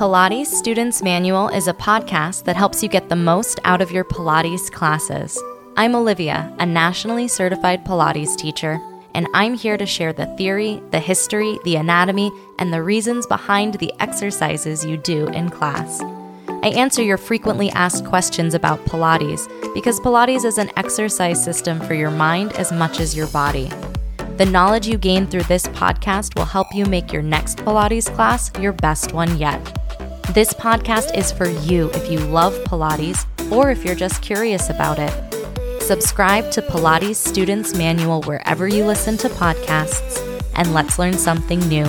Pilates Students Manual is a podcast that helps you get the most out of your Pilates classes. I'm Olivia, a nationally certified Pilates teacher, and I'm here to share the theory, the history, the anatomy, and the reasons behind the exercises you do in class. I answer your frequently asked questions about Pilates because Pilates is an exercise system for your mind as much as your body. The knowledge you gain through this podcast will help you make your next Pilates class your best one yet. This podcast is for you if you love Pilates or if you're just curious about it. Subscribe to Pilates Students Manual wherever you listen to podcasts, and let's learn something new.